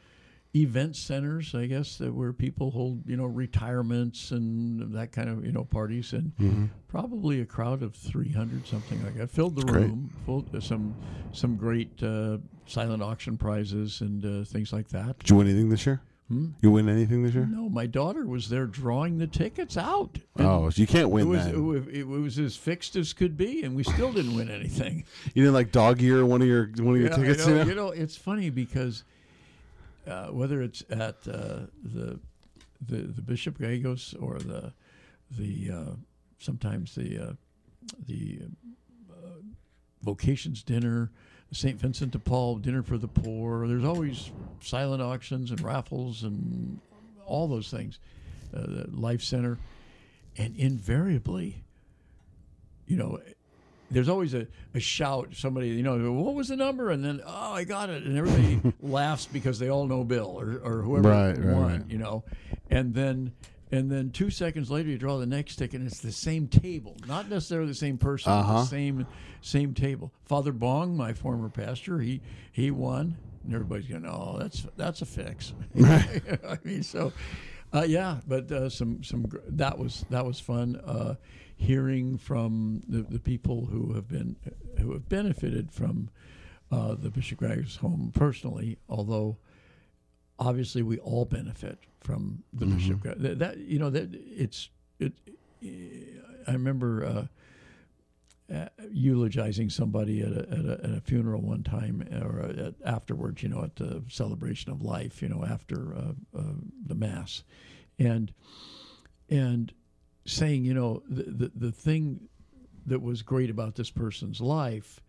event centers, I guess, that where people hold, you know, retirements and that kind of, you know, parties, and mm-hmm. probably a crowd of 300, something like that. Filled the That's room, filled, uh, some some great uh, silent auction prizes and uh, things like that. Did you win anything this year? Hmm? You win anything this year? No, my daughter was there drawing the tickets out. Oh, so you can't win it was, that. It, it, was as fixed as could be, and we still didn't win anything. You didn't like dog ear one of your one of your yeah, tickets. Know, you, know? you know, it's funny because uh, whether it's at uh, the, the the Bishop Gallegos or the the uh, sometimes the uh, the uh, vocations dinner, St. Vincent de Paul dinner for the poor. There's always silent auctions and raffles and all those things. the Life Center, and invariably, you know, there's always a, a shout. Somebody, you know, what was the number? And then, oh, I got it. And everybody laughs because they all know Bill or, or whoever right, won, right, right. you know. And then and then two seconds later you draw the next ticket and it's the same table not necessarily the same person uh-huh. the same same table father bong my former pastor he he won and everybody's going oh that's that's a fix right. i mean so uh, yeah but uh, some some that was that was fun uh, hearing from the, the people who have been who have benefited from uh, the Bishop Gallegos home personally, although obviously we all benefit from the Bishop. Gra- That, that you know that it's it. I remember uh, uh, eulogizing somebody at a, at, a, at a funeral one time, or at, afterwards, you know, at the celebration of life, you know, after uh, uh, the mass, and and saying, you know, the, the the thing that was great about this person's life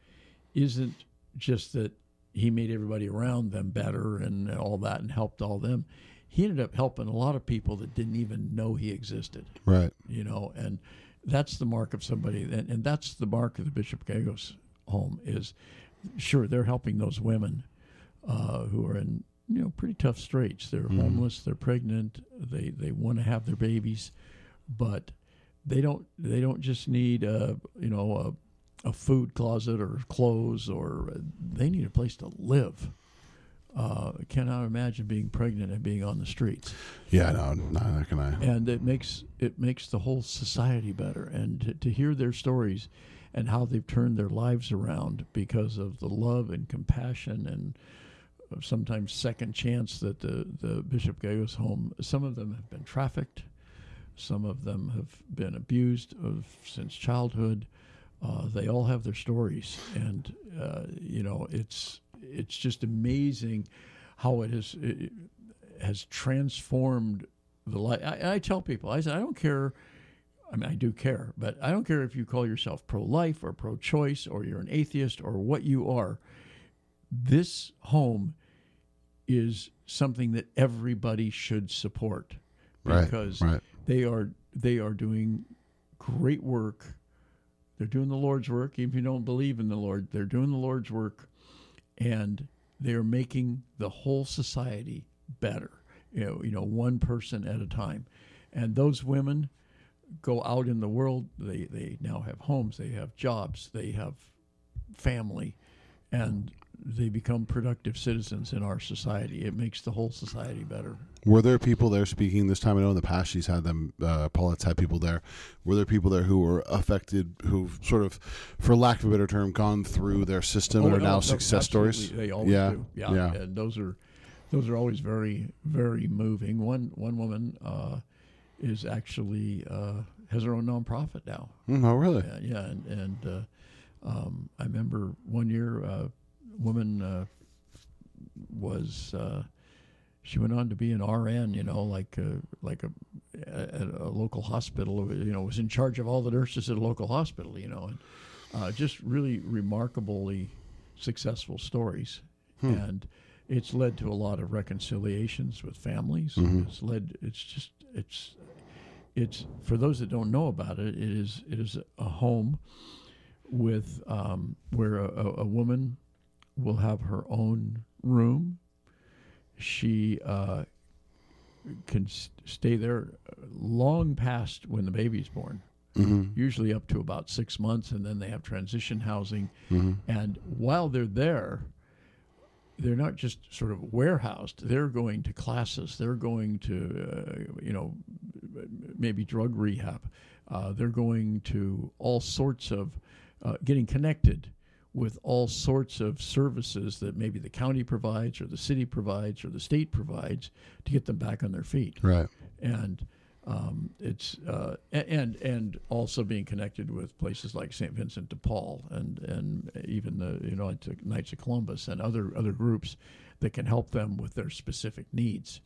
isn't just that he made everybody around them better and all that and helped all them. He ended up helping a lot of people that didn't even know he existed Right. you know, and that's the mark of somebody, and, and that's the mark of the Bishop Gallegos home is, sure, they're helping those women uh, who are in you know pretty tough straits. They're homeless, they're pregnant, they they want to have their babies, but they don't they don't just need a you know a, a food closet or clothes or they need a place to live. Uh, cannot imagine being pregnant and being on the streets Yeah, no, neither can I. and it makes it makes the whole society better and to, to hear their stories and how they've turned their lives around because of the love and compassion and uh, sometimes second chance that the, the bishop Gallegos home some of them have been trafficked some of them have been abused of, since childhood uh, they all have their stories and uh, you know it's it's just amazing how it has it has transformed the life. I, I tell people, I say, I don't care. I mean, I do care, but I don't care if you call yourself pro-life or pro-choice or you're an atheist or what you are. This home is something that everybody should support Right, because right. They are they are doing great work. They're doing the Lord's work, even if you don't believe in the Lord. They're doing the Lord's work, and they are making the whole society better. You know, you know, one person at a time, and those women go out in the world. They they now have homes. They have jobs. They have family, and they become productive citizens in our society. It makes the whole society better. Were there people there speaking this time? I know in the past she's had them. Uh, Paulette's had people there. Were there people there who were affected, who've sort of, for lack of a better term, gone through their system and Oh, are no, now no, success stories? They always yeah, do. Yeah. yeah. And those are those are always very very moving. One one woman uh, is actually uh, has her own nonprofit now. Mm, oh, really? Yeah, yeah, and, and uh, um, I remember one year, uh, woman uh, was uh, she went on to be an RN, you know, like uh, like a at a local hospital, you know, was in charge of all the nurses at a local hospital, you know, and uh, just really remarkably successful stories, and it's led to a lot of reconciliations with families. It's led. It's just it's it's for those that don't know about it. It is it is a home with um, where a, a, a woman will have her own room. She uh, can s- stay there long past when the baby's born. Usually up to about six months, and then they have transition housing. And while they're there, they're not just sort of warehoused. They're going to classes. They're going to, uh, you know, maybe drug rehab. Uh, they're going to all sorts of uh, getting connected with all sorts of services that maybe the county provides or the city provides or the state provides to get them back on their feet Right. and um, it's uh, and and also being connected with places like St. Vincent de Paul and and even the you know Knights of Columbus and other other groups that can help them with their specific needs,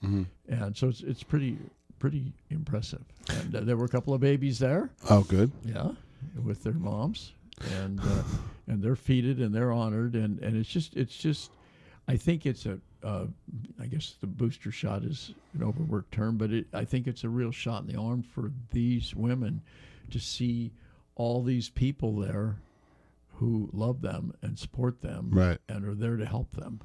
and so it's it's pretty pretty impressive. And uh, there were a couple of babies there, Oh, good. yeah, with their moms, and uh, and they're feted and they're honored, and and it's just it's just, I think it's a, uh, I guess the booster shot is an overworked term, but it, I think it's a real shot in the arm for these women to see all these people there who love them and support them, Right. and are there to help them.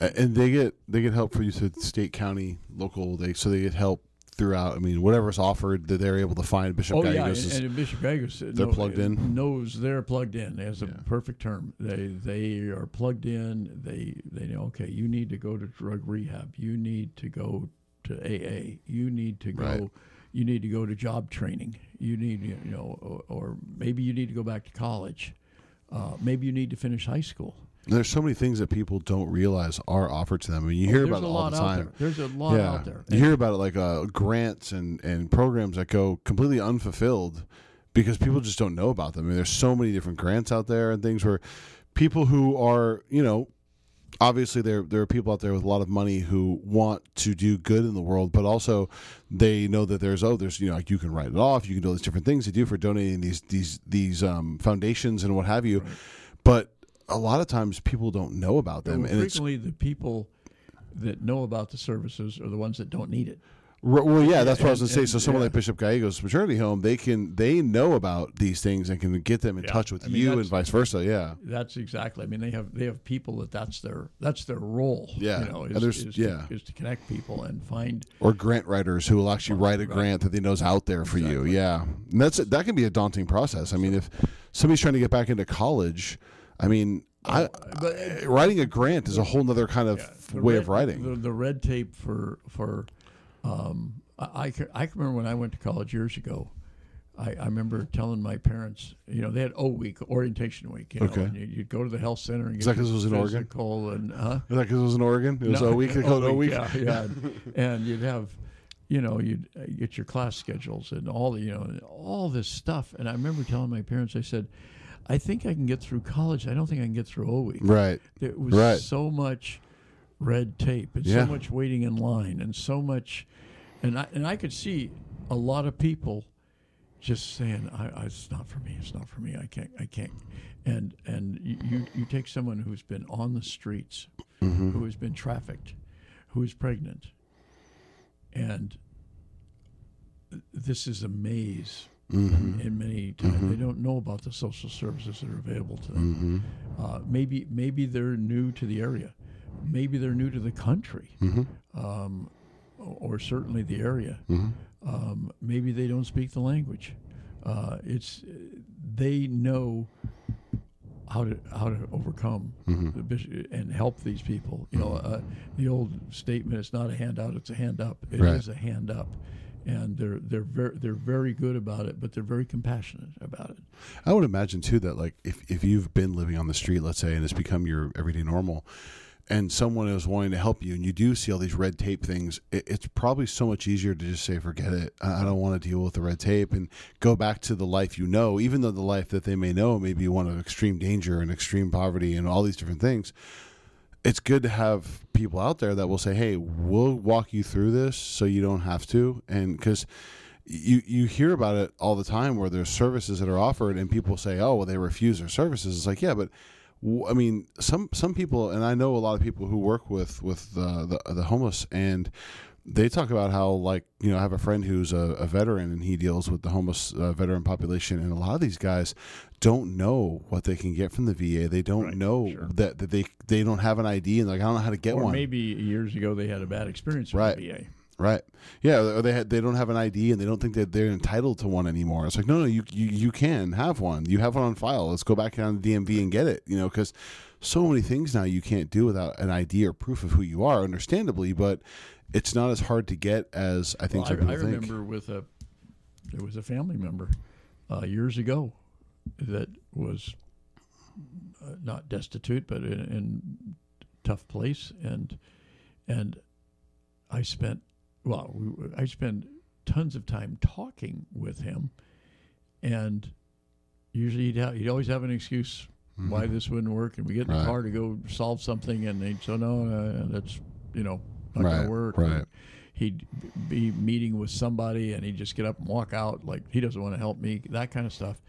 And they get they get help for you said state, county, local. They so they get help throughout. I mean, whatever's offered that they're able to find. Bishop Oh Gallegos yeah, is- and, and Bishop Gallegos uh, They're plugged in? Knows they're plugged in. That's a Yeah. perfect term. They they are plugged in. They they know. Okay, you need to go to drug rehab. You need to go to AA. You need to go. Right. You need to go to job training. You need you know, or, or maybe you need to go back to college. Uh, maybe you need to finish high school. There's so many things that people don't realize are offered to them. I mean, you hear There's about it all the time. there. There's a lot yeah, out there. you hear about it like uh, grants and and programs that go completely unfulfilled because people just don't know about them. I mean, there's so many different grants out there and things where people who are you know obviously there there are people out there with a lot of money who want to do good in the world, but also they know that there's oh there's you know like you can write it off, you can do all these different things to do for donating these these these um, foundations and what have you, but a lot of times people don't know about them, Well, and it's frequently the people that know about the services are the ones that don't need it. Well, yeah, that's what I was going to say. So, someone yeah. like Bishop Gallegos Maternity Home, they can they know about these things and can get them in Yeah. touch with I mean, you and vice versa. Yeah, That's exactly. I mean, they have they have people that that's their that's their role. Yeah. you know, is, there's- is yeah. to, is to connect people and find. or grant writers who will actually write a grant that they know's out there for you. Yeah, and that's that can be a daunting process. I mean, if somebody's trying to get back into college, I mean, I, but- I- writing a grant is a whole other kind of the way red- of writing. The, the red tape for for um, I, I can remember when I went to college years ago. I, I remember telling my parents, you know, they had O week, orientation week. You know, Okay. and you- you'd go to the health center and Is get that 'cause it was in Oregon? and huh? Is that because it was in Oregon? It was No, a week. They called a week. Yeah, yeah. and you'd have, you know, you'd uh, get your class schedules and all the, you know, all this stuff. And I remember telling my parents, I said, I think I can get through college. I don't think I can get through O week. Right. There was Right. so much red tape and Yeah. so much waiting in line and so much, and I and I could see a lot of people just saying, I, I, "It's not for me. It's not for me. I can't. I can't." And and you you, you take someone who's been on the streets, mm-hmm. who has been trafficked, who is pregnant, and this is a maze. In, in many times, they don't know about the social services that are available to them. Uh, maybe maybe they're new to the area, maybe they're new to the country, um, or, certainly the area. Um, maybe they don't speak the language. Uh, it's they know how to how to overcome the bis- and help these people. You know, uh, the old statement: "It's not a handout; it's a hand up." It is Right. a hand up, and they're they're very they're very good about it, but they're very compassionate about it. I would imagine too that like if, if you've been living on the street, let's say, and it's become your everyday normal, and someone is wanting to help you, and you do see all these red tape things, it, it's probably so much easier to just say, "Forget it. I, I don't want to deal with the red tape," and go back to the life you know, even though the life that they may know may be one of extreme danger and extreme poverty and all these different things. It's good to have people out there that will say, "Hey, we'll walk you through this, so you don't have to," and because you you hear about it all the time where there's services that are offered and people say oh well they refuse their services. It's like yeah but I mean some some people and I know a lot of people who work with with the the homeless and they talk about how like you know I have a friend who's a, a veteran and he deals with the homeless uh, veteran population and a lot of these guys don't know what they can get from the VA they don't Right, know sure. that, that they they don't have an ID and like I don't know how to get or one maybe years ago they had a bad experience with Right. the VA. Right. Yeah, or they had, they don't have an ID and they don't think that they're entitled to one anymore. It's like no, no, you you, you can have one. You have one on file. Let's go back down to DMV and get it. You know, because so many things now you can't do without an ID or proof of who you are. Understandably, but it's not as hard to get as I think Well, I, I think. remember with a there was a family member uh, years ago that was uh, not destitute, but in, in tough place, and and I spent well, we, I spent tons of time talking with him, and usually he'd, have, he'd always have an excuse why this wouldn't work, and we get in the Mm-hmm. Right. car to go solve something, and they'd say, no, uh, that's you know not Right, gonna work. right. He'd be meeting with somebody, and he'd just get up and walk out like he doesn't want to help me, that kind of stuff,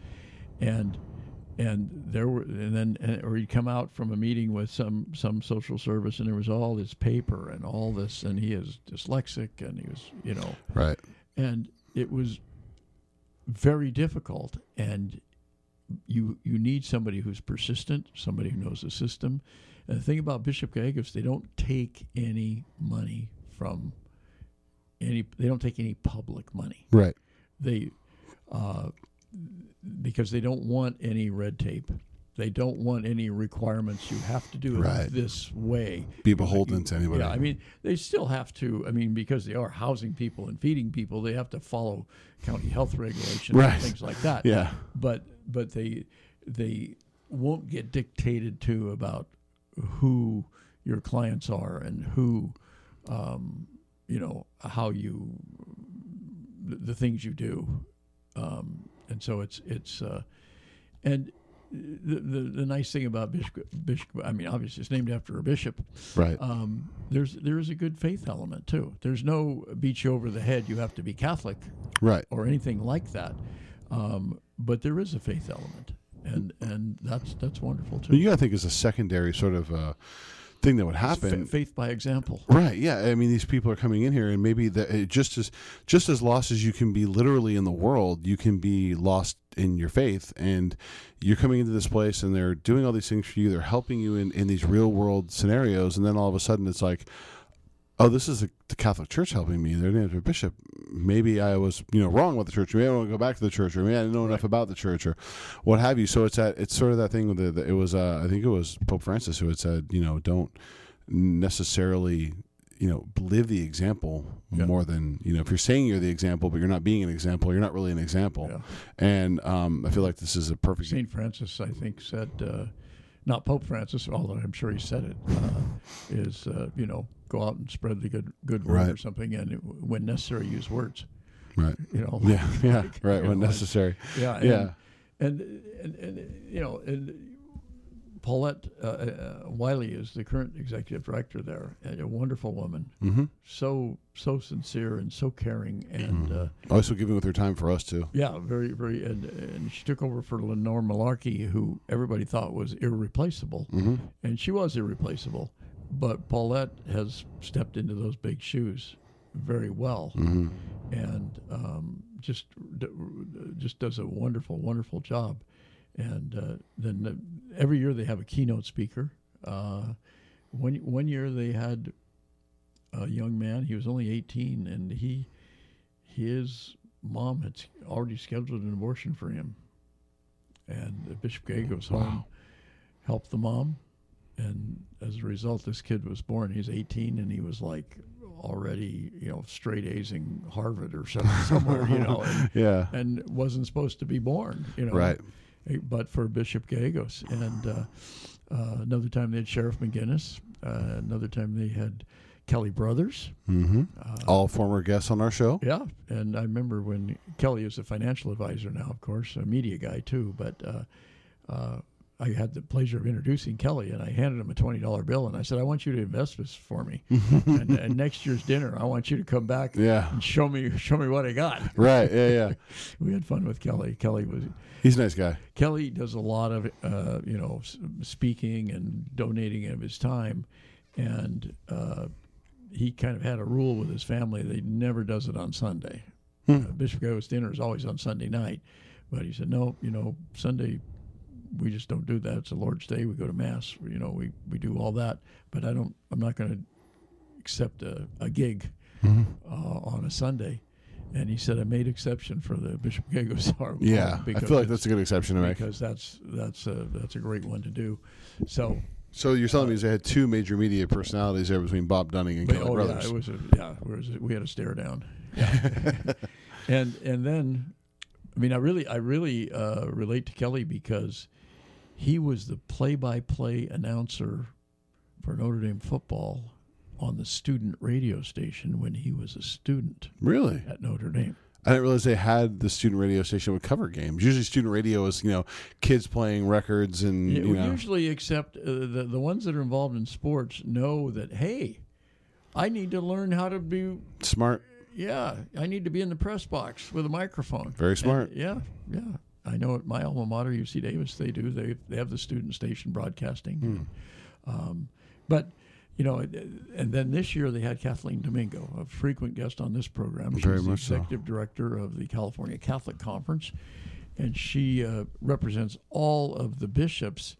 and and there were and then and, or he'd come out from a meeting with some some social service, and there was all this paper and all this, and he is dyslexic, and he was you know right. and it was very difficult and you you need somebody who's persistent somebody who knows the system the thing about bishop gallegos they don't take any money from any they don't take any public money Right. they uh, because they don't want any red tape they don't want any requirements you have to do it Right. this way Be beholden to anybody. yeah, I mean, they still have to. I mean, because they are housing people and feeding people, they have to follow county health regulations Right. and things like that. Yeah. But but they they won't get dictated to about who your clients are and who, um, you know, how you, the, the things you do, um, and so it's it's, uh, and the, the the nice thing about Bishop, Bishop, I mean, obviously it's named after a bishop. Right. Um, there's there is a good faith element too. There's no beat you over the head. You have to be Catholic right. or anything like that. Um, but there is a faith element, and and that's that's wonderful too. But you got to think is a secondary sort of uh, thing that would happen. faith by example. Right. Yeah. I mean, these people are coming in here, and maybe the, just as just as lost as you can be literally in the world, you can be lost in your faith. And you're coming into this place, and they're doing all these things for you. They're helping you in in these real world scenarios, and then all of a sudden, it's like, oh, this is the, the Catholic Church helping me. They're named a bishop. Maybe I was, you know, wrong with the church. Maybe I don't want to go back to the church, or maybe I didn't know enough about the church, or what have you. So it's that it's sort of that thing with the, the it was uh, I think it was Pope Francis who had said, you know, don't necessarily you know live the example Yeah. more than you know if you're saying you're the example but you're not being an example you're not really an example Yeah. and um, i feel like this is a perfect Saint Francis, I think, said, uh, not Pope Francis, although I'm sure he said it, uh, is uh, you know go out and spread the good good word or something, and it, when necessary, use words. right You know. yeah yeah Like, right when know, and- necessary Yeah, and, Yeah. and, and and you know, and Paulette uh, uh, Wiley is the current executive director there, and a wonderful woman, mm-hmm. so so sincere and so caring, and uh, also giving with her time for us too yeah, very very, and and she took over for Lenore Malarkey, who everybody thought was irreplaceable, mm-hmm. and she was irreplaceable, but Paulette has stepped into those big shoes very well Mm-hmm. and um, just just does a wonderful, wonderful job. And uh, then the, every year they have a keynote speaker. Uh, one one year they had a young man. He was only 18, and he his mom had already scheduled an abortion for him. And Bishop Gallegos home, helped the mom, and as a result, this kid was born. He's 18, and he was like already, you know, straight A's-ing Harvard or something somewhere, you know, and, yeah and wasn't supposed to be born, you know. right Eh, But for Bishop Gallegos, and uh, uh, another time they had Sheriff McGinness. Uh, another time they had Kelly Brothers. mm-hmm. Uh, all former guests on our show yeah, and I remember when Kelly is a financial advisor now, of course, a media guy too. But uh, uh, I had the pleasure of introducing Kelly, and I handed him a twenty dollar bill, and I said, "I want you to invest this for me, and, and next year's dinner, I want you to come back yeah and show me show me what I got." right yeah yeah We had fun with Kelly. Kelly was he's a nice guy Kelly does a lot of uh, you know speaking and donating of his time, and uh, he kind of had a rule with his family that he never does it on Sunday. Hmm. Uh, Bishop Goes dinner is always on Sunday night, but he said no, you know Sunday we just don't do that. It's the Lord's Day. We go to mass. You know we we do all that, but I don't. I'm not going to accept a, a gig Mm-hmm. uh, on a Sunday. And he said, I made exception for the Bishop Gallegos yeah i feel like that's a good exception to make because that's that's a that's a great one to do. So, so you're telling me they had two major media personalities there between bob dunning and but, kelly oh brothers yeah, it was a, yeah, it was a- we had a stare down. Yeah. and and then, I mean, I really I really uh, relate to Kelly because he was the play-by-play announcer for Notre Dame football on the student radio station when he was a student really at Notre Dame. I didn't realize they had the student radio station would cover games. Usually, student radio is you know kids playing records and Yeah, you know usually, except uh, the the ones that are involved in sports know that hey, I need to learn how to be. smart. Yeah, I need to be in the press box with a microphone. Very smart. And, yeah, yeah. I know at my alma mater, UC Davis, they do. They they have the student station broadcasting. Hmm. Um, but you know, and then this year they had Kathleen Domingo, a frequent guest on this program. She's Very the much so. executive director of the California Catholic Conference, and she uh, represents all of the bishops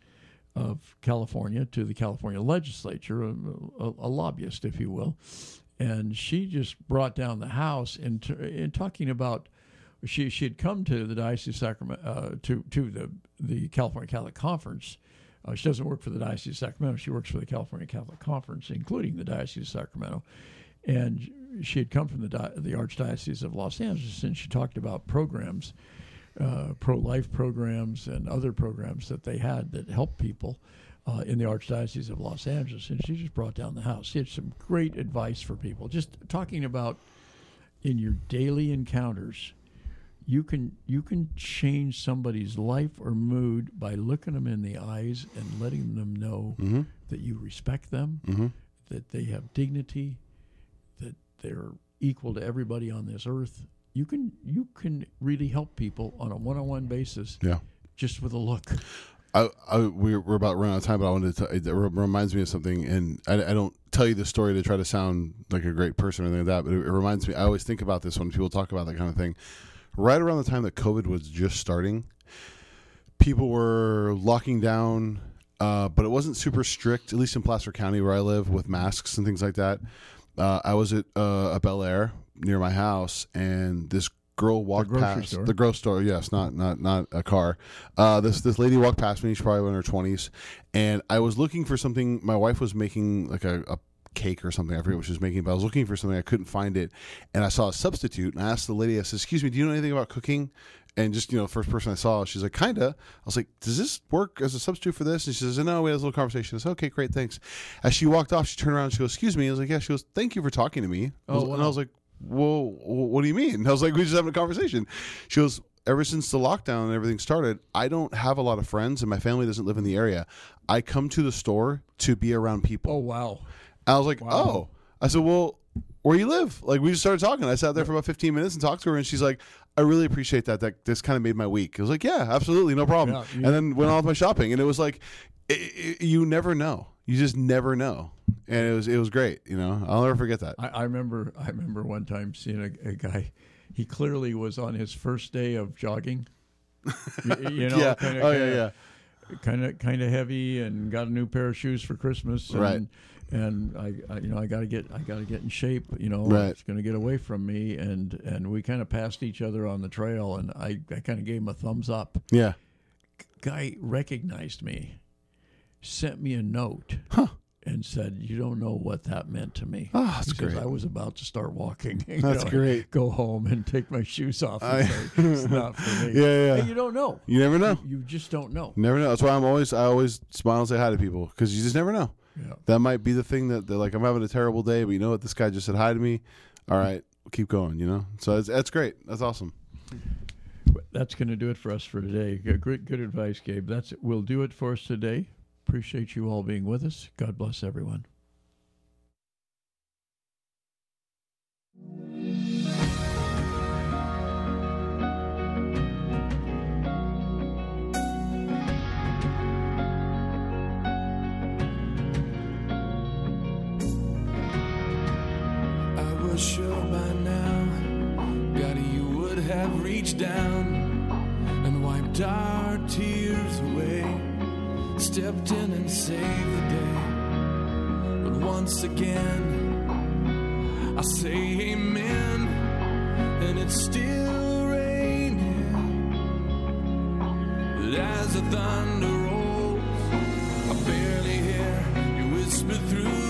of California to the California legislature, a, a, a lobbyist, if you will. And she just brought down the house in, t- in talking about. She she had come to the diocese of Sacramento uh, to to the the California Catholic Conference. Uh, she doesn't work for the diocese of Sacramento. She works for the California Catholic Conference, including the diocese of Sacramento. And she had come from the di- the Archdiocese of Los Angeles, and she talked about programs uh, pro life programs and other programs that they had that help people. uh, in the Archdiocese of Los Angeles, and she just brought down the house. She had some great advice for people, just talking about in your daily encounters. You can you can change somebody's life or mood by looking them in the eyes and letting them know Mm-hmm. that you respect them, that they have dignity, that they're equal to everybody on this earth. You can you can really help people on a one-on-one basis Yeah. just with a look. I, I we're, we're about running out of time, but I wanted to. It reminds me of something, and I, I don't tell you the story to try to sound like a great person or anything like that. But it, it reminds me. I always think about this when people talk about that kind of thing. Right around the time that COVID was just starting, people were locking down, uh, but it wasn't super strict. At least in Placer County, where I live, with masks and things like that. Uh, I was at uh, a Bel Air near my house, and this girl walked grocery past store. the grocery store. Yes, not not not a car. Uh, this this lady walked past me. She's probably in her twenties, and I was looking for something. My wife was making like a, a cake or something. I forget what she was making, but I was looking for something. I couldn't find it, and I saw a substitute. And I asked the lady. I said, "Excuse me, do you know anything about cooking?" And just you know, first person I saw, she's like, "Kinda." I was like, "Does this work as a substitute for this?" And she says, "No." We had a little conversation. I said, "Okay, great, thanks." As she walked off, she turned around. and She goes, "Excuse me." I was like, "Yeah." She goes, "Thank you for talking to me." I was- Oh, And I was like, Well, what do you mean?" I was like, "We just having a conversation." She goes, "Ever since the lockdown and everything started, I don't have a lot of friends, and my family doesn't live in the area. I come to the store to be around people." Oh wow! I was like, "Oh." I said, "Well, where you live?" Like we just started talking. I sat there for about 15 minutes and talked to her, and she's like, "I really appreciate that. That this kind of made my week." I was like, "Yeah, absolutely, no problem." Yeah, you- and then went on with my shopping, and it was like, i i you never know. You just never know, and it was it was great. You know, I'll never forget that. I, I remember I remember one time seeing a, a guy. He clearly was on his first day of jogging. You, you know, yeah. kinda, oh kinda, yeah, yeah. kind of kind of heavy, and got a new pair of shoes for Christmas. And, Right. And I, I, you know, I got to get, I got to get in shape. You know, Right. it's going to get away from me, and and we kind of passed each other on the trail, and I, I kind of gave him a thumbs up. Yeah. Guy recognized me, sent me a note, and said, "You don't know what that meant to me." Oh, that's he says, great. I was about to start walking. That's know, great. Go home and take my shoes off. And I- say, it's not for me. Yeah, yeah. And you don't know. You never know. You just don't know. Never know. That's why I'm always I always smile and say hi to people because you just never know. Yeah. That might be the thing that they're like I'm having a terrible day, but you know what? This guy just said hi to me. All right, we'll keep going. You know, so it's, that's great. That's awesome. That's going to do it for us for today. Great, good advice, Gabe. That's it. We'll do it for us today. Appreciate you all being with us. God bless everyone. Have reached down and wiped our tears away, stepped in and saved the day. But once again, I say amen, and it's still raining. But as the thunder rolls, I barely hear you whisper through